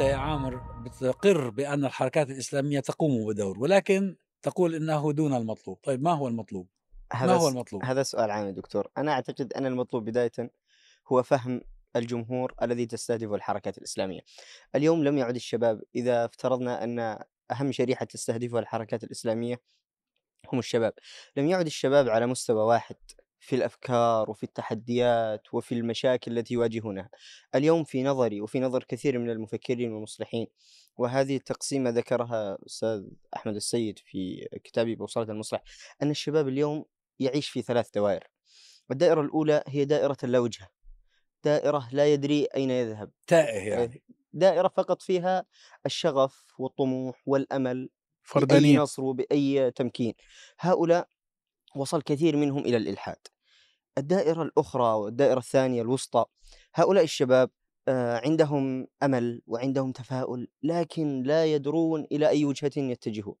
يا عامر بتقر بأن الحركات الإسلامية تقوم بدور ولكن تقول إنه دون المطلوب. طيب ما هو المطلوب؟ ما هذا هو س- المطلوب؟ هذا سؤال عام دكتور. أنا أعتقد أن المطلوب بداية هو فهم الجمهور الذي تستهدفه الحركات الإسلامية. اليوم لم يعد الشباب إذا افترضنا أن أهم شريحة تستهدفها الحركات الإسلامية هم الشباب. لم يعد الشباب على مستوى واحد. في الأفكار وفي التحديات وفي المشاكل التي يواجهونها. اليوم في نظري وفي نظر كثير من المفكرين والمصلحين وهذه التقسيمة ذكرها أستاذ أحمد السيد في كتابه بوصلة المصلح أن الشباب اليوم يعيش في ثلاث دوائر. الدائرة الأولى هي دائرة اللا وجهة دائرة لا يدري أين يذهب. تائه يعني. دائرة فقط فيها الشغف والطموح والأمل بأي فردانية. نصر وبأي تمكين. هؤلاء وصل كثير منهم إلى الإلحاد. الدائرة الأخرى والدائرة الثانية الوسطى هؤلاء الشباب آه، عندهم أمل وعندهم تفاؤل لكن لا يدرون إلى أي وجهة يتجهون.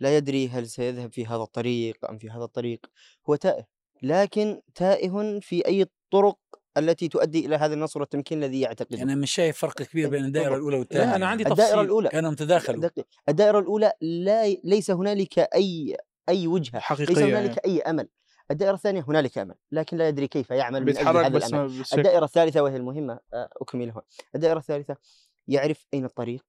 لا يدري هل سيذهب في هذا الطريق أم في هذا الطريق. هو تائه لكن تائه في أي الطرق التي تؤدي إلى هذا النصر والتمكين الذي يعتقده. يعني مش شايف فرق كبير بين الدائرة بالضبط. الأولى والثانية؟ لا أنا عندي الدائرة تفصيل. الأولى كانوا تداخلوا. دقيق. الدائرة الأولى لا ليس هنالك أي أي وجهة ليس هنالك يعني. أي أمل. الدائرة الثانية هنالك أمل لكن لا يدري كيف يعمل من أجل هذا بس الأمل. بشكل الدائرة الثالثة وهي المهمة آه، أكملها الدائرة الثالثة يعرف أين الطريق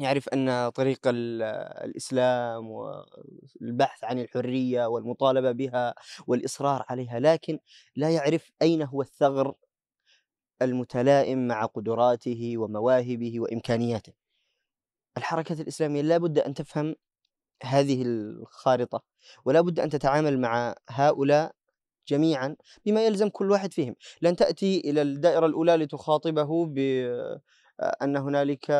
يعرف أن طريق ال- الإسلام والبحث عن الحرية والمطالبة بها والإصرار عليها لكن لا يعرف أين هو الثغر المتلائم مع قدراته ومواهبه وإمكانياته. الحركات الإسلامية لا بد أن تفهم هذه الخارطة ولا بد أن تتعامل مع هؤلاء جميعا بما يلزم كل واحد فيهم. لن تأتي إلى الدائرة الأولى لتخاطبه بأن هنالك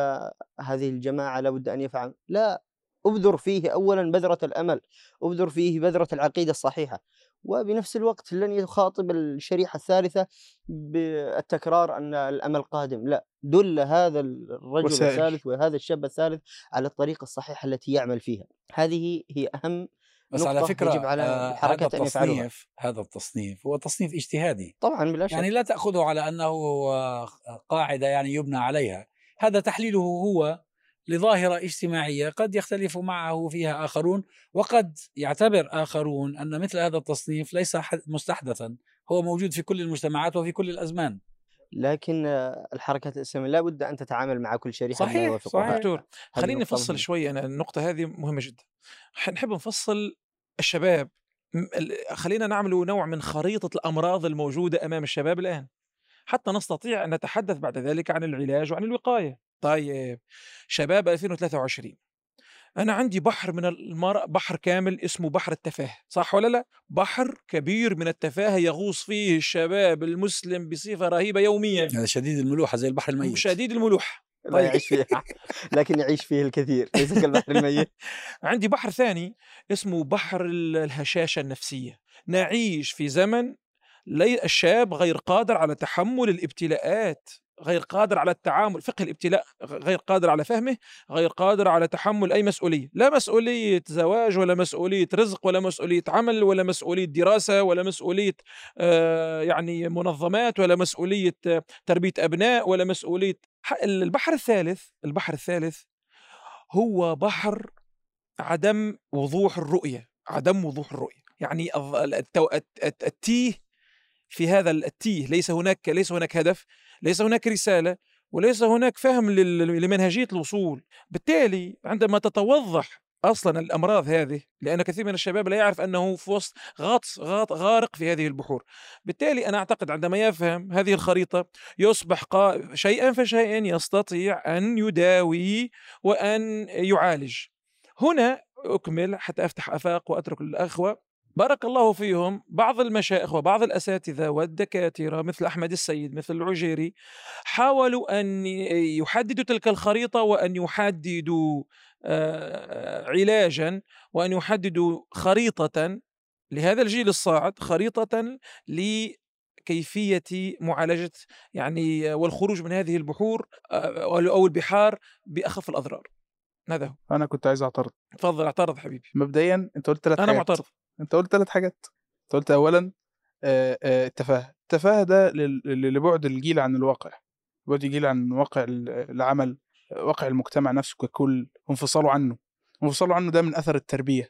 هذه الجماعة لا بد أن يفعل. لا أبذر فيه أولا بذرة الأمل أبذر فيه بذرة العقيدة الصحيحة. وبنفس الوقت لن يخاطب الشريحة الثالثة بالتكرار أن الأمل قادم. لا دل هذا الرجل وسائل. الثالث وهذا الشاب الثالث على الطريقة الصحيحة التي يعمل فيها. هذه هي أهم بس على فكرة يجب على آه، هذا أن يفعلوها. التصنيف هذا التصنيف هو تصنيف اجتهادي. طبعا بلا شك. يعني لا تأخذه على أنه آه، قاعدة يعني يبنى عليها. هذا تحليله هو لظاهرة اجتماعية قد يختلف معه فيها آخرون وقد يعتبر آخرون أن مثل هذا التصنيف ليس حد- مستحدثا. هو موجود في كل المجتمعات وفي كل الأزمان. لكن آه، الحركات الإسلامية لا بد أن تتعامل مع كل شريحة صحيح،. صحيح. دكتور خليني نفصل مهمة. شوي. أنا النقطة هذه مهمة جدا. نحب نفصل الشباب. خلينا نعمل نوع من خريطة الأمراض الموجودة أمام الشباب الآن. حتى نستطيع أن نتحدث بعد ذلك عن العلاج وعن الوقاية. طيب شباب 2023 أنا عندي بحر من المرء بحر كامل اسمه بحر التفاهة صح ولا لأ؟ بحر كبير من التفاهة يغوص فيه الشباب المسلم بصفة رهيبة يوميا. هذا شديد الملوحة زي البحر الميت. شديد الملوحة. لا طيب. يعيش فيها لكن يعيش فيه الكثير ليس كالبحر الميت. عندي بحر ثاني اسمه بحر ال- الهشاشة النفسية. نعيش في زمن الشاب غير قادر على تحمل الابتلاءات. غير قادر على التعامل فقه الابتلاء غير قادر على فهمه غير قادر على تحمل أي مسؤولية. لا مسؤولية زواج ولا مسؤولية رزق ولا مسؤولية عمل ولا مسؤولية دراسة ولا مسؤولية آه، يعني منظمات ولا مسؤولية آه، تربية أبناء ولا مسؤولية البحر الثالث البحر الثالث هو بحر عدم وضوح الرؤية عدم وضوح الرؤية. يعني التيه في هذا ال- التيه ليس هناك ليس هناك هدف ليس هناك رسالة وليس هناك فهم لمنهجية الوصول. بالتالي عندما تتوضح أصلا الأمراض هذه لأن كثير من الشباب لا يعرف أنه في وسط غطس غاط غارق في هذه البحور. بالتالي أنا أعتقد عندما يفهم هذه الخريطة يصبح. شيئا فشيئا يستطيع أن يداوي وأن يعالج. هنا أكمل حتى أفتح أفاق وأترك للأخوة. بارك الله فيهم بعض المشايخ وبعض الأساتذة والدكاترة مثل أحمد السيد مثل العجيري حاولوا أن يحددوا تلك الخريطة وأن يحددوا آه، علاجا وأن يحددوا خريطة لهذا الجيل الصاعد خريطة لكيفية معالجة يعني والخروج من هذه البحور آه، أو البحار بأخف الأضرار. هذا هو. أنا كنت عايز أعترض. تفضل اعترض حبيبي. مبدئيا أنت قلت ثلاث حاجات. معترض. أنت قلت ثلاث حاجات. أنت قلت اولا التفاهة. التفاهة ده لبعد الجيل عن الواقع. بعد جيل عن واقع ال- العمل واقع المجتمع نفسه ككل وانفصاله عنه. انفصاله عنه ده من أثر التربية.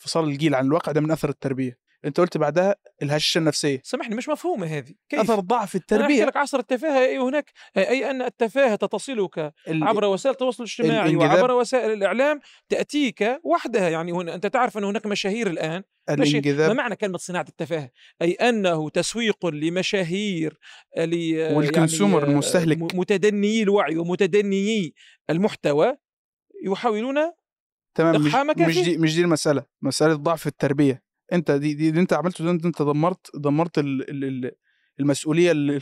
انفصال الجيل عن الواقع ده من أثر التربية. انت قلت بعدها الهشاشة النفسية. سامحني مش مفهومة هذه. كيف؟ أثر ضعف التربية. لك عصر التفاهة أي هناك أي أن التفاهة تصلك ال- عبر وسائل التواصل الاجتماعي الانجذاب- وعبر وسائل الإعلام تأتيك وحدها. يعني هنا أنت تعرف أن هناك مشاهير الآن. ماشي ما الانجذاب معنى كلمة صناعة التفاهة؟ أي أنه تسويق لمشاهير ل والكونسيومر يعني المستهلك. م- متدنيي الوعي ومتدنيي المحتوى يحاولون تمام مش. دي مش دي المسألة. مسألة ضعف التربية. أنت دي دي اللي أنت عملته ده أنت دمرت دمرت ال ال ال المسؤولية ال-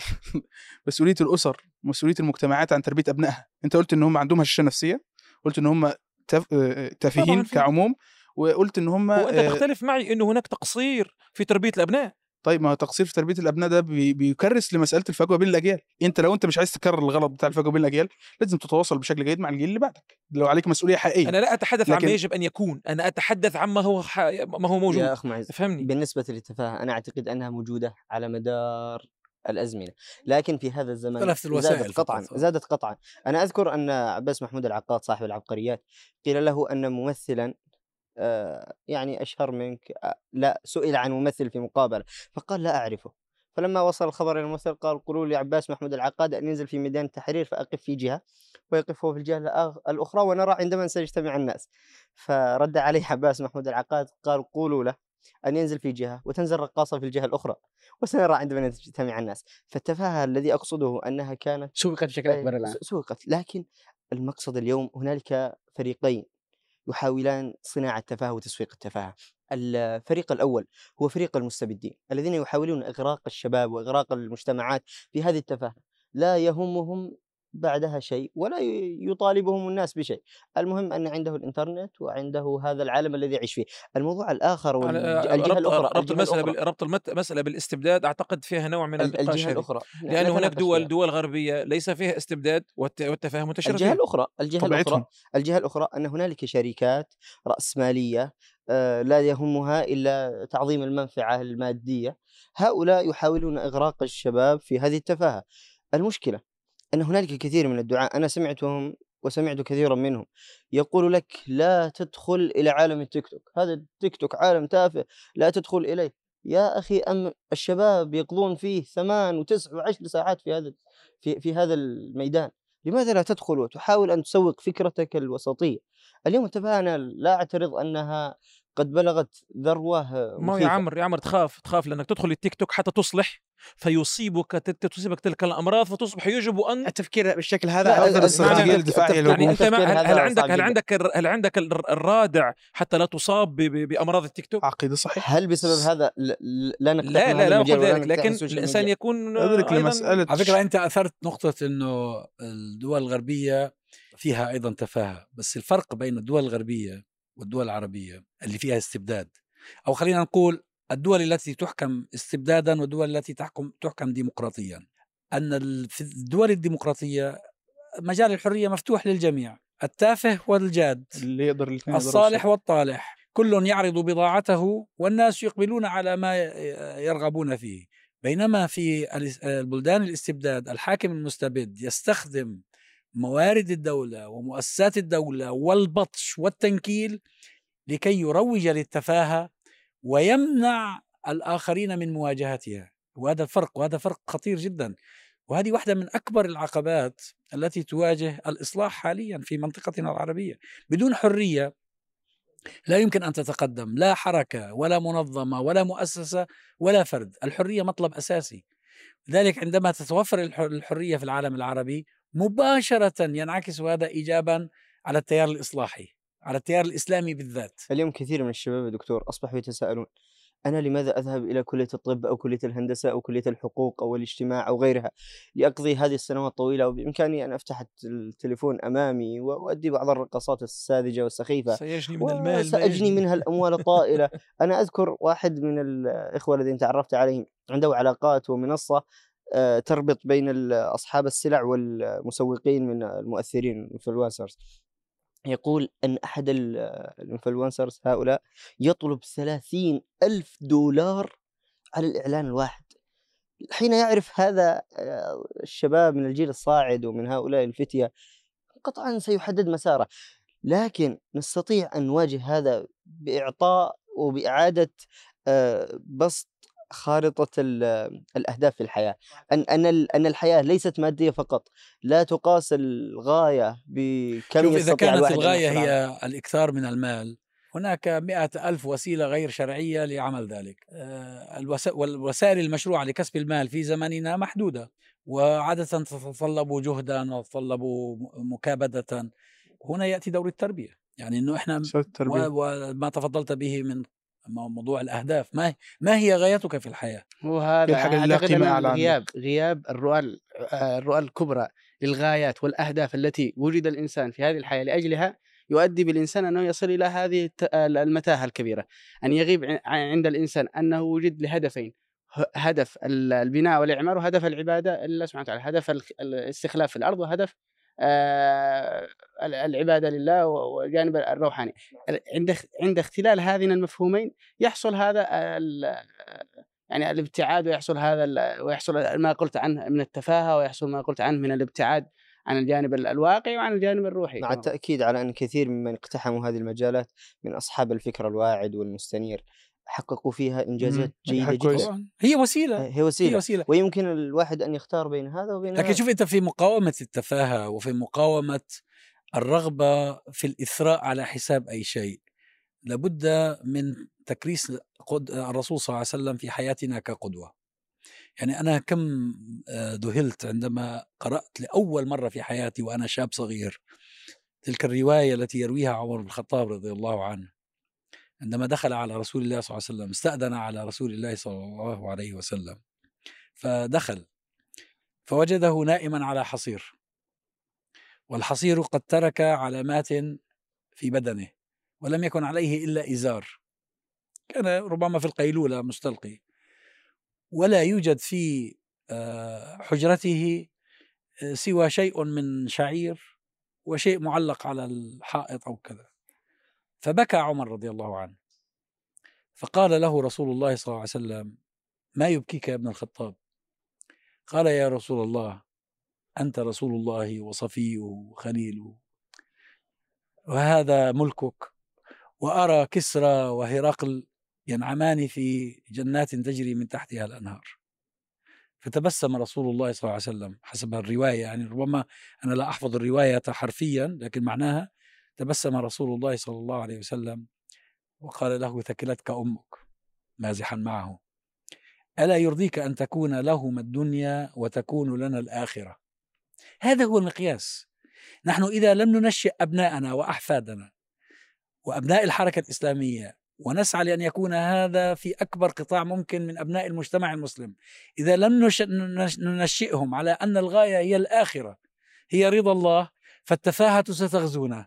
مسؤولية الأسر مسؤولية المجتمعات عن تربية أبنائها. أنت قلت إن هم عندهم هشاشة نفسية قلت إن هم تف... آه، تافهين طبعاً في- كعموم وقلت إن هم وأنت آه، تختلف معي أنه هناك تقصير في تربية الأبناء. طيب ما هو تقصير في تربية الأبناء ده بي... بيكرس لمسألة الفجوة بين الأجيال. أنت لو أنت مش عايز تكرر الغلط بتاع الفجوة بين الأجيال لازم تتواصل بشكل جيد مع الجيل اللي بعدك. لو عليك مسؤولية حقيقية. أنا لا أتحدث عما لكن- يجب أن يكون. أنا أتحدث عما هو ح... ما هو موجود. يا أخ معز فهمني بالنسبة للتفاهة أنا أعتقد أنها موجودة على مدار الأزمنة. لكن في هذا الزمن اختلفت الوسائل زادت قطعا. زادت قطعا. أنا أذكر أن عباس محمود العقاد صاحب العبقريات قيل له أن ممثلا يعني أشهر منك آه، لا سئل عن ممثل في مقابلة فقال لا أعرفه. فلما وصل الخبر إلى الممثل قال قولوا لعباس محمود العقاد أن ينزل في ميدان التحرير فأقف في جهة ويقف هو في الجهة الآخ- الأخرى ونرى عندما سيجتمع الناس. فرد عليه عباس محمود العقاد قال قولوا له أن ينزل في جهة وتنزل رقاصة في الجهة الأخرى وسنرى عندما يجتمع الناس. فالتفاهة الذي أقصده أنها كانت سوقت بشكل الآن. س- سوقت لكن المقصد اليوم هنالك فريقين. يحاولان صناعة التفاهة وتسويق التفاهة الفريق الأول هو فريق المستبدين الذين يحاولون إغراق الشباب وإغراق المجتمعات في هذه التفاهة لا يهمهم بعدها شيء ولا يطالبهم الناس بشيء المهم أن عنده الإنترنت وعنده هذا العالم الذي يعيش فيه الموضوع الآخر والجهة الجهة ربط الأخرى ربط المسألة الأخرى. ربط المت... مسألة بالاستبداد أعتقد فيها نوع من النقاش الجهة. الأخرى لأنه هناك دول فيها. دول غربية ليس فيها استبداد والت... والتفاهم منتشر الجهة الأخرى الجهة طبيعتهم. الأخرى الجهة الأخرى أن هنالك شركات رأسمالية آه، لا يهمها إلا تعظيم المنفعة المادية هؤلاء يحاولون إغراق الشباب في هذه التفاهة المشكلة أن هنالك كثير من الدعاء أنا سمعتهم وسمعت كثيرا منهم. يقول لك لا تدخل إلى عالم التيك توك هذا التيك توك عالم تافه لا تدخل إليه. يا أخي أم الشباب يقضون فيه ثمان وتسع وعشر ساعات في هذا في, في هذا الميدان. لماذا لا تدخل وتحاول أن تسوق فكرتك الوسطية؟ اليوم التفاهة أنا لا أعترض أنها قد بلغت ذروة ما هو يا. عمر يا عمر تخاف تخاف لأنك تدخل التيك توك حتى تصلح فيصيبك ت- تصيبك تلك الأمراض فتصبح يجب أن التفكير بالشكل لا، هذا الدفاعية التفكير- للهجوم. يعني أنت ما هل, هل عندك هل. عندك الر- هل عندك الر- الرادع حتى لا تصاب ب- ب- بأمراض التيك توك؟ عقيدة صحيح هل بسبب هذا ل- ل- لا نقتحم لا لا لا ذلك لكن الإنسان؟ يكون ادرك لمسألة على فكرة أنت أثرت نقطة إنه الدول الغربية فيها أيضا تفاهة بس الفرق بين الدول الغربية والدول العربية اللي فيها استبداد. أو خلينا نقول الدول التي تحكم استبدادا والدول التي تحكم تحكم ديمقراطيا. أن ال- في الدول الديمقراطية مجال الحرية مفتوح للجميع التافه والجاد اللي يقدر الصالح والطالح. كل يعرض بضاعته والناس يقبلون على ما يرغبون فيه. بينما في البلدان الاستبداد الحاكم المستبد يستخدم موارد الدولة ومؤسسات الدولة والبطش والتنكيل لكي يروج للتفاهة ويمنع الآخرين من مواجهتها. وهذا الفرق وهذا فرق خطير جدا. وهذه واحدة من أكبر العقبات التي تواجه الإصلاح حاليا في منطقتنا العربية. بدون حرية لا يمكن أن تتقدم. لا حركة ولا منظمة ولا مؤسسة ولا فرد، الحرية مطلب أساسي. لذلك عندما تتوفر الح- الحرية في العالم العربي مباشرة ينعكس هذا ايجابا على التيار الإصلاحي، على التيار الإسلامي بالذات. اليوم كثير من الشباب دكتور أصبحوا يتساءلون أنا لماذا أذهب إلى كلية الطب أو كلية الهندسة أو كلية الحقوق أو الاجتماع أو غيرها لأقضي هذه السنوات الطويلة وبإمكاني أن أفتح التليفون أمامي وأؤدي بعض الرقصات الساذجة والسخيفة سيجني من المال يجني. منها الأموال الطائلة أنا أذكر واحد من الإخوة الذين تعرفت عليهم عنده علاقات ومنصة تربط بين أصحاب السلع والمسوقين من المؤثرين ال influencers يقول أن أحد ال- ال influencers هؤلاء يطلب ثلاثين ألف دولار على الإعلان الواحد. حين يعرف هذا آه، الشباب من الجيل الصاعد ومن هؤلاء الفتية قطعا سيحدد مساره. لكن نستطيع أن نواجه هذا بإعطاء وبإعادة آه، بسط خارطة ال- الأهداف في الحياة. أن أن أن الحياة ليست مادية فقط لا تقاس الغاية بكم شوف إذا كانت الغاية. هي الإكثار من المال هناك مئة ألف وسيلة غير شرعية لعمل ذلك. آه، الوس- والوسائل المشروعة لكسب المال في زماننا محدودة وعادة تتطلب جهدا وتتطلب مكابدة. هنا يأتي دور التربية. يعني إحنا مسألة التربية؟ وما تفضلت به من مو- موضوع الأهداف. ما ما هي غايتك في الحياة؟ هو هذا الحاجة اللي. غياب غياب الرؤى ال- آه، الرؤى الكبرى للغايات والأهداف التي وجد الإنسان في هذه الحياة لأجلها يؤدي بالإنسان أنه يصل إلى هذه الت- المتاهة الكبيرة. أن يغيب عند الإنسان أنه وجد لهدفين. هدف ال- البناء والإعمار وهدف العبادة لله سبحانه وتعالى هدف ال- الاستخلاف في الأرض وهدف آه، العبادة لله والجانب الروحاني. ال- عند عند اختلال هذين المفهومين يحصل هذا يعني الابتعاد ويحصل هذا ويحصل ما قلت عنه من التفاهة ويحصل ما قلت عنه من الابتعاد عن الجانب ال- الواقعي وعن الجانب الروحي. مع التأكيد على أن كثير ممن اقتحموا هذه المجالات من أصحاب الفكر الواعد والمستنير. حققوا فيها إنجازات هذه جيدة حاجة كويسة. جدا طبعاً. هي وسيلة. هي هي وسيلة. وسيلة. ويمكن الواحد أن يختار بين هذا وبين لكن هذا. شوف أنت في مقاومة التفاهة وفي مقاومة الرغبة في الإثراء على حساب أي شيء لابد من تكريس قد الرسول صلى الله عليه وسلم في حياتنا كقدوة. يعني أنا كم آه، ذهلت عندما قرأت لأول مرة في حياتي وأنا شاب صغير تلك الرواية التي يرويها عمر بن الخطاب رضي الله عنه. عندما دخل على رسول الله صلى الله عليه وسلم استأذن على رسول الله صلى الله عليه وسلم فدخل فوجده نائما على حصير والحصير قد ترك علامات في بدنه ولم يكن عليه إلا إزار كان ربما في القيلولة مستلقي ولا يوجد في آه، حجرته آه، سوى شيء من شعير وشيء معلق على الحائط أو كذا. فبكى عمر رضي الله عنه. فقال له رسول الله صلى الله عليه وسلم ما يبكيك يا ابن الخطاب؟ قال يا رسول الله أنت رسول الله وصفيه وخليله وهذا ملكك وأرى كسرى وهرقل ينعمان في جنات تجري من تحتها الأنهار. فتبسم رسول الله صلى الله عليه وسلم حسب الرواية يعني ربما أنا لا أحفظ الرواية حرفيا لكن معناها تبسم رسول الله صلى الله عليه وسلم وقال له ثكلتك أمك مازحا معه. ألا يرضيك أن تكون لهم الدنيا وتكون لنا الآخرة؟ هذا هو المقياس. نحن إذا لم ننشئ أبناءنا وأحفادنا وأبناء الحركة الإسلامية ونسعى لأن يكون هذا في أكبر قطاع ممكن من أبناء المجتمع المسلم إذا لم نش- ننش- ننشئهم على أن الغاية هي الآخرة هي رضا الله فالتفاهة ستغزونا.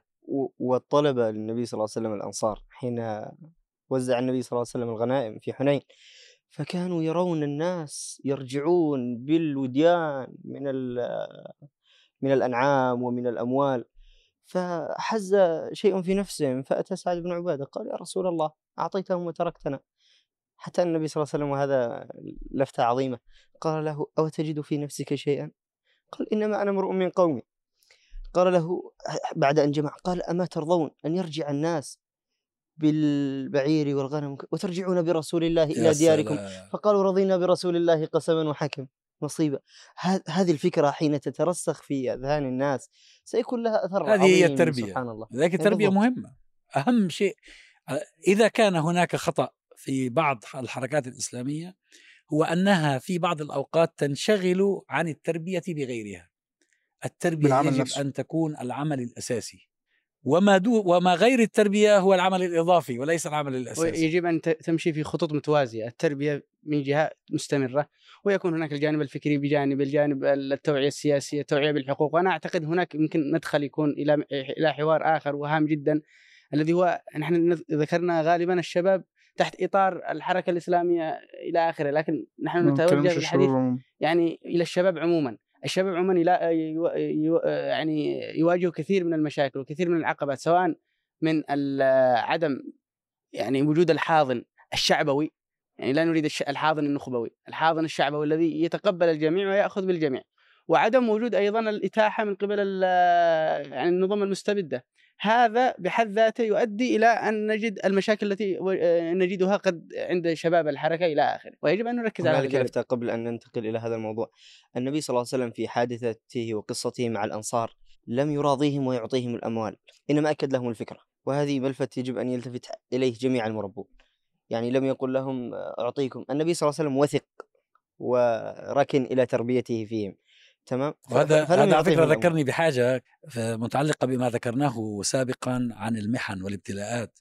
والطلبة للنبي صلى الله عليه وسلم الأنصار حين وزع النبي صلى الله عليه وسلم الغنائم في حنين فكانوا يرون الناس يرجعون بالوديان من من الأنعام ومن الأموال فحز شيء في نفسهم فأتى سعد بن عبادة قال يا رسول الله أعطيتهم وتركتنا. حتى النبي صلى الله عليه وسلم وهذا لفتة عظيمة قال له أو تجد في نفسك شيئا؟ قال إنما أنا امرؤ من قومي. قال له بعد أن جمع قال أما ترضون أن يرجع الناس بالبعير والغنم وترجعون برسول الله إلى يا دياركم سلام. فقالوا رضينا برسول الله قسما وحكم مصيبة هذه الفكرة حين تترسخ في أذهان الناس سيكون لها أثر هذه هي التربية. سبحان الله لذلك التربية بالضبط. مهمة أهم شيء إذا كان هناك خطأ في بعض الحركات الإسلامية هو أنها في بعض الأوقات تنشغل عن التربية بغيرها التربية يجب نفسه. أن تكون العمل الأساسي. وما دو وما غير التربية هو العمل الإضافي وليس العمل الأساسي. ويجب أن ت- تمشي في خطوط متوازية، التربية من جهة مستمرة ويكون هناك الجانب الفكري بجانب الجانب التوعية السياسية، التوعية بالحقوق، وأنا أعتقد هناك يمكن مدخل يكون إلى إلى حوار آخر وهام جدا الذي هو نحن ذكرنا غالبا الشباب تحت إطار الحركة الإسلامية إلى آخره، لكن نحن نتوجه بالحديث عموماً. يعني إلى الشباب عموما. الشباب عموما يعني يواجهوا كثير من المشاكل وكثير من العقبات سواء من عدم يعني وجود الحاضن الشعبوي يعني لا نريد الحاضن النخبوي الحاضن الشعبوي الذي يتقبل الجميع ويأخذ بالجميع وعدم وجود أيضا الإتاحة من قبل يعني النظم المستبدة. هذا بحد ذاته يؤدي إلى أن نجد المشاكل التي آه، نجدها قد عند شباب الحركة إلى آخره. ويجب أن نركز على هذا. نقطة قبل أن ننتقل إلى هذا الموضوع. النبي صلى الله عليه وسلم في حادثته وقصته مع الأنصار لم يراضيهم ويعطيهم الأموال إنما أكد لهم الفكرة وهذه ملفت يجب أن يلتفت إليه جميع المربون. يعني لم يقل لهم أعطيكم. النبي صلى الله عليه وسلم وثق وركن إلى تربيته فيهم. تمام؟ وهذا هذا على فكرة. ذكرني بحاجة متعلقة بما ذكرناه سابقا عن المحن والابتلاءات.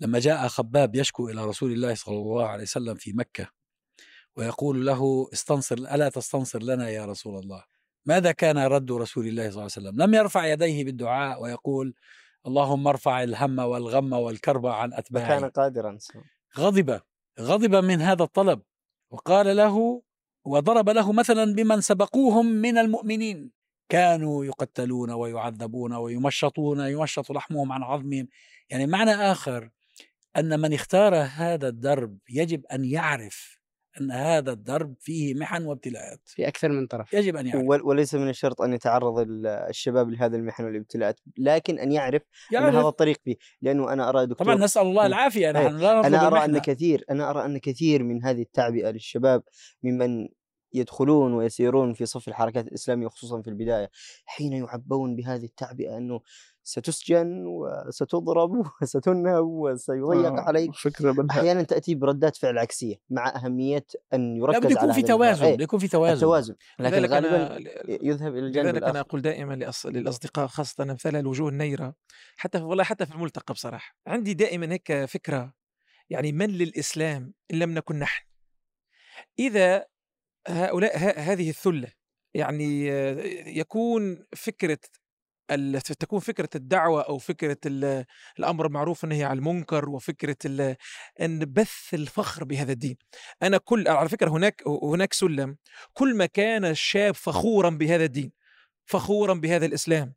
لما جاء خباب يشكو إلى رسول الله صلى الله عليه وسلم في مكة ويقول له استنصر ألا تستنصر لنا يا رسول الله؟ ماذا كان رد رسول الله صلى الله عليه وسلم؟ لم يرفع يديه بالدعاء ويقول اللهم ارفع الهم والغم والكرب عن أتباعي. فكان قادرا غضب غضب من هذا الطلب وقال له وضرب له مثلا بمن سبقوهم من المؤمنين. كانوا يقتلون ويعذبون ويمشطون يمشط لحمهم عن عظمهم. يعني معنى آخر أن من اختار هذا الدرب يجب أن يعرف أن هذا الدرب فيه محن وابتلاءات في أكثر من طرف يجب أن يعرف ول- وليس من الشرط أن يتعرض ال- الشباب لهذه المحن والابتلاءات لكن أن يعرف أن هذا يعرف الطريق فيه لأنه أنا أرى دكتور طبعا نسأل الله. العافية أي. نحن لا نطلب أنا أرى أن المحنة. كثير أنا أرى أن كثير من هذه التعبئة للشباب ممن يدخلون ويسيرون في صف الحركات الإسلامية خصوصا في البداية حين يعبون بهذه التعبئة أنه ستسجن وستضرب وستنهب وسيضيق آه، عليك. فكرة بنها أحيانا تأتي بردات فعل عكسية مع أهمية أن يركز لابد يكون على في. توازن إيه، يكون في توازن. التوازن. لكن لذلك غالبا أنا يذهب إلى الجانب لذلك أنا أقول دائما لأص... للأصدقاء خاصة أمثال الوجوه النيرة حتى في والله حتى في الملتقى بصراحة. عندي دائما هيك فكرة يعني من للإسلام إن لم نكن نحن؟ إذا هؤلاء ه... هذه الثلة يعني آه، يكون فكرة. تكون فكرة الدعوة أو فكرة ال... الأمر بالمعروف والنهي عن المنكر وفكرة ال... إن بث الفخر بهذا الدين. أنا كل على فكرة هناك هناك سلم. كل ما كان الشاب فخورا بهذا الدين فخورا بهذا الإسلام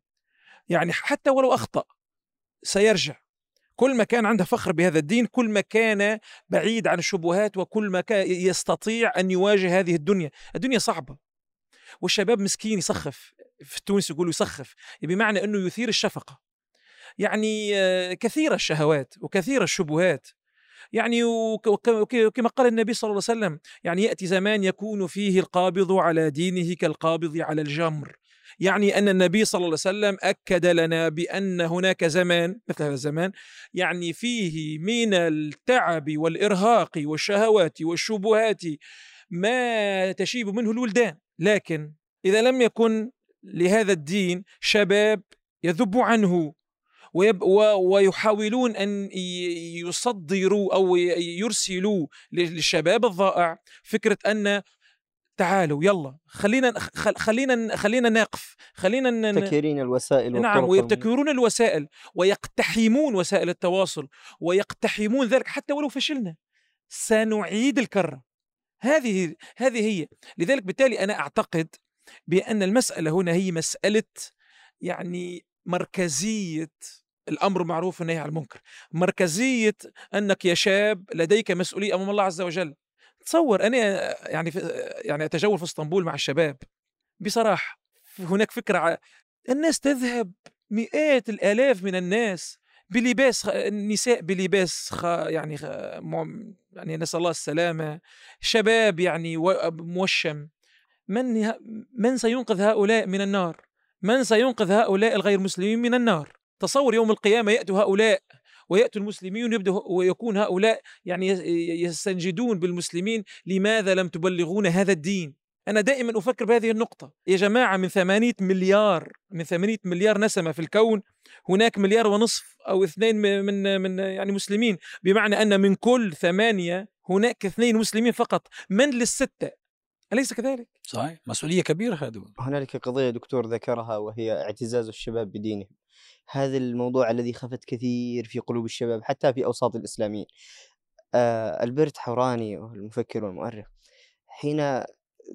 يعني حتى ولو أخطأ سيرجع. كل ما كان عنده فخر بهذا الدين كل ما كان بعيد عن الشبهات وكل ما كان يستطيع أن يواجه هذه الدنيا. الدنيا صعبة والشباب مسكين يسخف. في تونس يقولوا يسخف بمعنى إنه يثير الشفقة. يعني آه، كثيرة الشهوات وكثيرة الشبهات. يعني وك- وك- وك- وكما قال النبي صلى الله عليه وسلم يعني يأتي زمان يكون فيه القابض على دينه كالقابض على الجمر. يعني أن النبي صلى الله عليه وسلم أكد لنا بأن هناك زمان مثل هذا الزمان يعني فيه من التعب والإرهاق والشهوات والشبهات ما تشيب منه الولدان. لكن إذا لم يكن لهذا الدين شباب يذب عنه ويب و- ويحاولون أن ي- يصدروا أو ي- يرسلوا للشباب الضائع فكرة أن تعالوا يلا خلينا خلينا خلينا نقف خلينا تكيرين الوسائل نعم ويبتكرون الوسائل ويقتحمون وسائل التواصل ويقتحمون ذلك حتى ولو فشلنا. سنعيد الكرة. هذه هذه هي. لذلك بالتالي أنا أعتقد بأن المسألة هنا هي مسألة يعني مركزية الأمر معروف والنهي عن المنكر. مركزية أنك يا شاب لديك مسؤولية أمام الله عز وجل. تصور أنا يعني يعني أتجول في إسطنبول مع الشباب. بصراحة هناك فكرة الناس تذهب مئات الآلاف من الناس بلباس النساء بلباس خ... يعني خ... يعني نسأل الله السلامة. شباب يعني و... موشم. من. من سينقذ هؤلاء من النار؟ من سينقذ هؤلاء الغير مسلمين من النار؟ تصور يوم القيامة يأتوا هؤلاء ويأتوا المسلمين ويبدأ ويكون هؤلاء يعني يس- يستنجدون بالمسلمين لماذا لم تبلغون هذا الدين؟ أنا دائما أفكر بهذه النقطة. يا جماعة من ثمانية مليار من ثمانية مليار نسمة في الكون هناك مليار ونصف أو اثنين من من, يعني مسلمين. بمعنى أن من كل ثمانية هناك اثنين مسلمين فقط. من للستة؟ أليس كذلك؟ صحيح مسؤولية كبيرة هذه هنالك قضية دكتور ذكرها وهي اعتزاز الشباب بدينهم. هذا الموضوع الذي خفت كثير في قلوب الشباب حتى في أوساط الإسلاميين. آه ألبرت حوراني المفكر والمؤرخ حين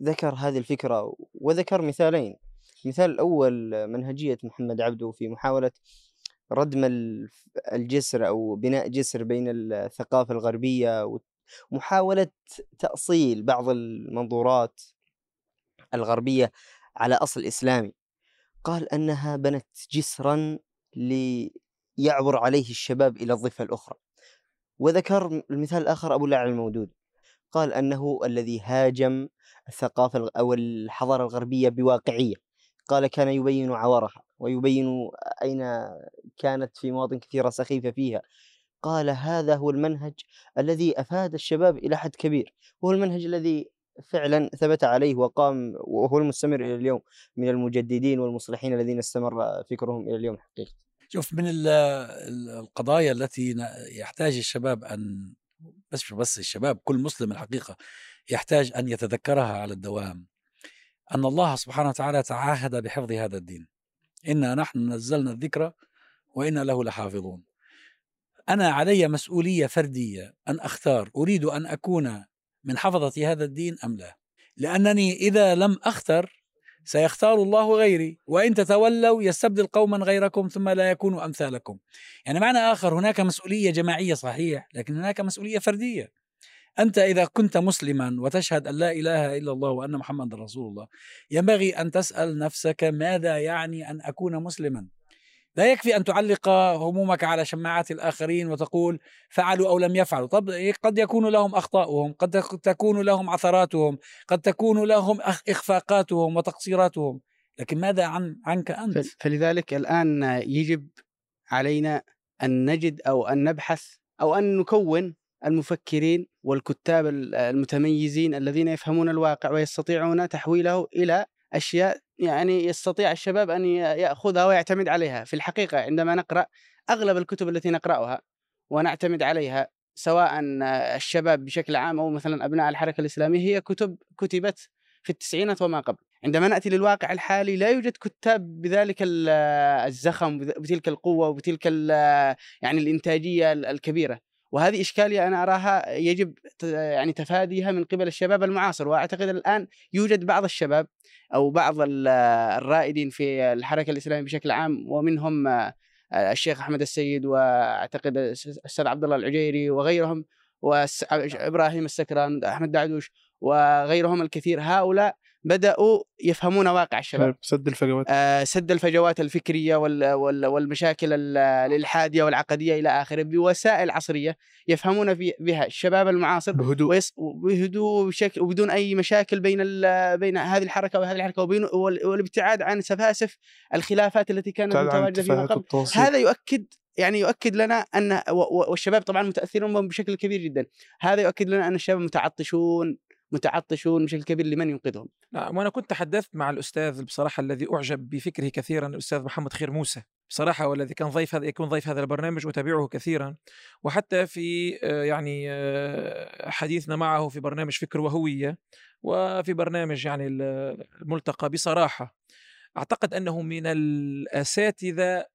ذكر هذه الفكرة وذكر مثالين. المثال الأول منهجية محمد عبده في محاولة ردم ال- الجسر أو بناء جسر بين الثقافة الغربية محاولة تأصيل بعض المنظورات الغربية على أصل إسلامي. قال أنها بنت جسرا ليعبر عليه الشباب إلى الضفة الأخرى. وذكر المثال الآخر أبو الأعلى المودود. قال أنه الذي هاجم الثقافة أو الحضارة الغربية بواقعية. قال كان يبين عورها ويبين أين كانت في مواطن كثيرة سخيفة فيها. قال هذا هو المنهج الذي أفاد الشباب إلى حد كبير وهو المنهج الذي فعلا ثبت عليه وقام وهو المستمر إلى اليوم من المجددين والمصلحين الذين استمر فكرهم إلى اليوم حقيقة شوف من ال- ال- القضايا التي يحتاج الشباب أن بس بس الشباب كل مسلم الحقيقة يحتاج أن يتذكرها على الدوام. أن الله سبحانه وتعالى تعاهد بحفظ هذا الدين. إنا نحن نزلنا الذكر وإنا له لحافظون. أنا علي مسؤولية فردية أن أختار أريد أن أكون من حفظة هذا الدين أم لا؟ لأنني إذا لم أختر سيختار الله غيري وإن تتولوا يستبدل قوما غيركم ثم لا يكونوا أمثالكم. يعني معنى آخر هناك مسؤولية جماعية صحيح لكن هناك مسؤولية فردية. أنت إذا كنت مسلما وتشهد أن لا إله إلا الله وأن محمد رسول الله ينبغي أن تسأل نفسك ماذا يعني أن أكون مسلما؟ لا يكفي أن تعلق همومك على شماعات الآخرين وتقول فعلوا أو لم يفعلوا. طب قد يكون لهم أخطاؤهم قد تكون لهم عثراتهم قد تكون لهم إخفاقاتهم وتقصيراتهم. لكن ماذا عن عنك أنت؟ فل- فلذلك الآن يجب علينا أن نجد أو أن نبحث أو أن نكون المفكرين والكتاب ال- المتميزين الذين يفهمون الواقع ويستطيعون تحويله إلى أشياء يعني يستطيع الشباب أن ي- يأخذها ويعتمد عليها. في الحقيقة عندما نقرأ أغلب الكتب التي نقرأها ونعتمد عليها سواء الشباب بشكل عام أو مثلا أبناء الحركة الإسلامية هي كتب كتبت في التسعينات وما قبل. عندما نأتي للواقع الحالي لا يوجد كتاب بذلك ال- الزخم بتلك القوة وبتلك يعني الإنتاجية ال- الكبيرة. وهذه إشكالية أنا أراها يجب يعني تفاديها من قبل الشباب المعاصر وأعتقد الآن يوجد بعض الشباب أو بعض ال- الرائدين في الحركة الإسلامية بشكل عام ومنهم آه، الشيخ أحمد السيد وأعتقد الأستاذ عبد الله العجيري وغيرهم وابراهيم السكران أحمد دعدوش وغيرهم الكثير. هؤلاء بدأوا يفهمون واقع الشباب. سد الفجوات. آه، سد الفجوات الفكرية وال- وال- والمشاكل ال- الإلحادية والعقدية إلى آخره بوسائل عصرية يفهمون في بها. الشباب المعاصر بهدوء. ويص... بهدوء بشكل وبدون أي مشاكل بين ال... بين هذه الحركة وهذه الحركة وبين وال... والابتعاد عن سفاسف الخلافات التي كانت متواجدة فيما قبل. هذا يؤكد يعني يؤكد لنا أن والشباب طبعا متأثرون بهم بشكل كبير جدا. هذا يؤكد لنا أن الشباب متعطشون متعطشون بشكل كبير لمن ينقذهم. نعم وأنا كنت تحدثت مع الأستاذ بصراحة الذي أعجب بفكره كثيرا الأستاذ محمد خير موسى بصراحة والذي كان ضيف هذا يكون ضيف هذا البرنامج أتابعه كثيرا. وحتى في آه، يعني آه، حديثنا معه في برنامج فكر وهوية وفي برنامج يعني ال- الملتقى بصراحة. أعتقد أنه من الأساتذة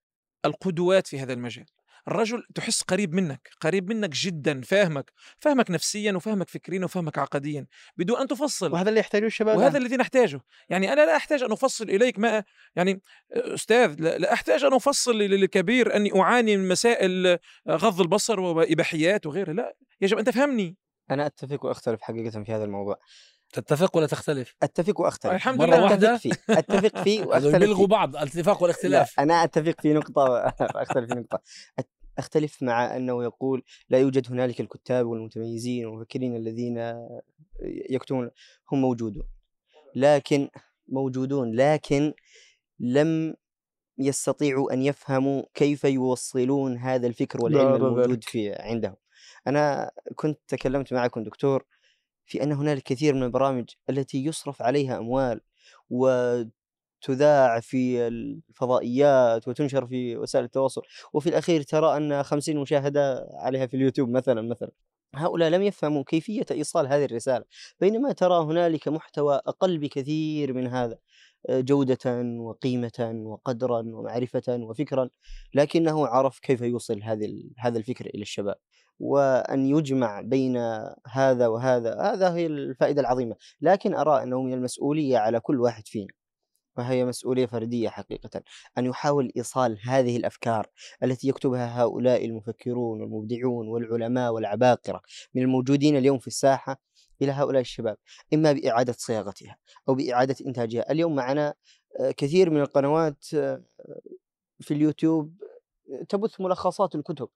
القدوات في هذا المجال. الرجل تحس قريب منك قريب منك جدا فاهمك فاهمك نفسيا وفهمك فكريا وفهمك عقديا بدون أن تفصل. وهذا اللي يحتاجه الشباب وهذا. الذي نحتاجه. يعني أنا لا أحتاج أن أفصل إليك ما يعني أستاذ لا لا أحتاج أن أفصل للكبير أني أعاني من مسائل غض البصر وإباحيات وغيرها. لا يجب أن تفهمني. أنا أتفق وأختلف حقيقة في هذا الموضوع. تتفق ولا تختلف؟ أتفق وأختلف. الحمد لله. واحدة؟ فيه أتفق فيه هذول وأختلف بيلغوا فيه. بعض الاتفاق لا والاختلاف. أنا أتفق في نقطة. وأختلف في نقطة. أختلف مع أنه يقول لا يوجد هنالك الكتاب والمتميزين والمفكرين الذين يكتبون هم موجودون لكن موجودون لكن لم يستطيعوا أن يفهموا كيف يوصلون هذا الفكر والعلم الموجود. في عندهم أنا كنت تكلمت معكم دكتور في أن هنالك كثير من البرامج التي يصرف عليها أموال وتذاع في الفضائيات وتنشر في وسائل التواصل. وفي الأخير ترى أن خمسين مشاهدة عليها في اليوتيوب مثلا مثلا. هؤلاء لم يفهموا كيفية إيصال هذه الرسالة بينما ترى هنالك محتوى أقل بكثير من هذا آه، جودة وقيمة وقدرا ومعرفة وفكرا لكنه عرف كيف يوصل هذه هذا الفكر إلى الشباب. وأن يجمع بين هذا وهذا هذا هي الفائدة العظيمة. لكن أرى أنه من المسؤولية على كل واحد فينا. وهي مسؤولية فردية حقيقة. أن يحاول إيصال هذه الأفكار التي يكتبها هؤلاء المفكرون والمبدعون والعلماء والعباقرة من الموجودين اليوم في الساحة إلى هؤلاء الشباب إما بإعادة صياغتها أو بإعادة إنتاجها. اليوم معنا آه، كثير من القنوات آه، في اليوتيوب آه، تبث ملخصات الكتب.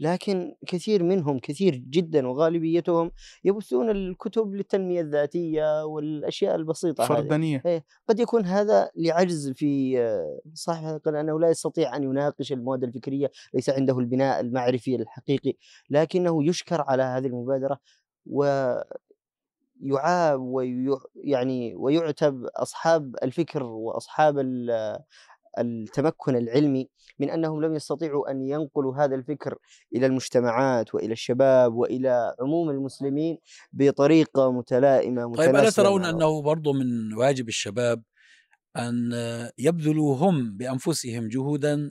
لكن كثير منهم كثير جدا وغالبيتهم يبثون الكتب للتنمية الذاتية والأشياء البسيطة هذه. فردانية. قد يكون هذا لعجز في صاحب هذا القناة أنه لا يستطيع أن يناقش المواد الفكرية ليس عنده البناء المعرفي الحقيقي لكنه يشكر على هذه المبادرة ويعاب وي يعني ويعتب أصحاب الفكر وأصحاب ال- التمكن العلمي من أنهم لم يستطيعوا أن ينقلوا هذا الفكر إلى المجتمعات وإلى الشباب وإلى عموم المسلمين بطريقة متلائمة طيب ألا متناسبة ترون؟ أنه برضو من واجب الشباب أن يبذلوا هم بأنفسهم جهودا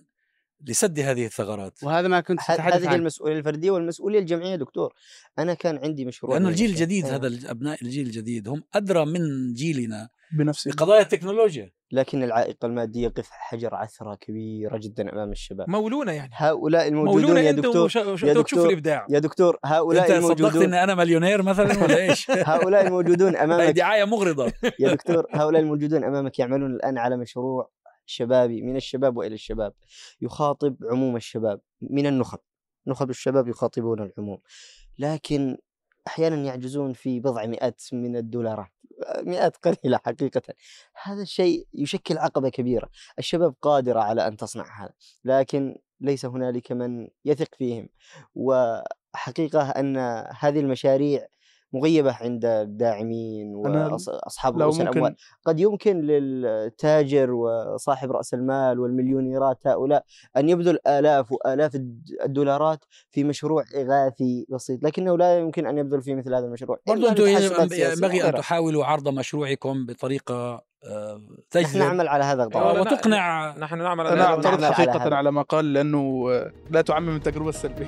لسد هذه الثغرات وهذا ما كنت تتحدث هذه عنه المسؤولية الفردية والمسؤولية الجمعية دكتور أنا كان عندي مشروع لأنه من الجيل. الجديد إيه. هذا الأبناء الجيل الجديد هم أدرى من جيلنا بنفس بقضايا التكنولوجيا. لكن العائق المادي يقف حجر عثرة كبيرة جدا أمام الشباب. مولونا يعني. هؤلاء الموجودون مولونا يا أنت دكتور وش- وش- يا دكتور، الإبداع؟ يا دكتور هؤلاء أنت صدقت الموجودون أن أنا مليونير مثلا ولا إيش؟ هؤلاء الموجودون امامك دعاية مغرضة. يا دكتور هؤلاء الموجودون أمامك يعملون الآن على مشروع شبابي من الشباب وإلى الشباب. يخاطب عموم الشباب من النخب. نخب الشباب يخاطبون العموم. لكن أحيانا يعجزون في بضع مئات من الدولارات. مئات قليله حقيقه. هذا الشيء يشكل عقبة كبيرة. الشباب قادرة على أن تصنع هذا لكن ليس هنالك من يثق فيهم. وحقيقة أن هذه المشاريع مغيبة عند الداعمين أنا واصحاب لو رؤوس الأموال. ممكن قد يمكن للتاجر وصاحب رأس المال والمليونيرات هؤلاء أن يبذل آلاف وآلاف الد- الدولارات في مشروع إغاثي بسيط لكنه لا يمكن أن يبذل في مثل هذا المشروع. برضو أنتم أن- سياسية ينبغي أن. تحاولوا عرض مشروعكم بطريقة آه، نحن تجذب. نعمل على هذا آه، طبعا لا، وتقنع. نحن نعمل على- نعمل أعترض على حقيقة هذا. على ما قال لأنه آه، لا تعمم التجربة السلبية.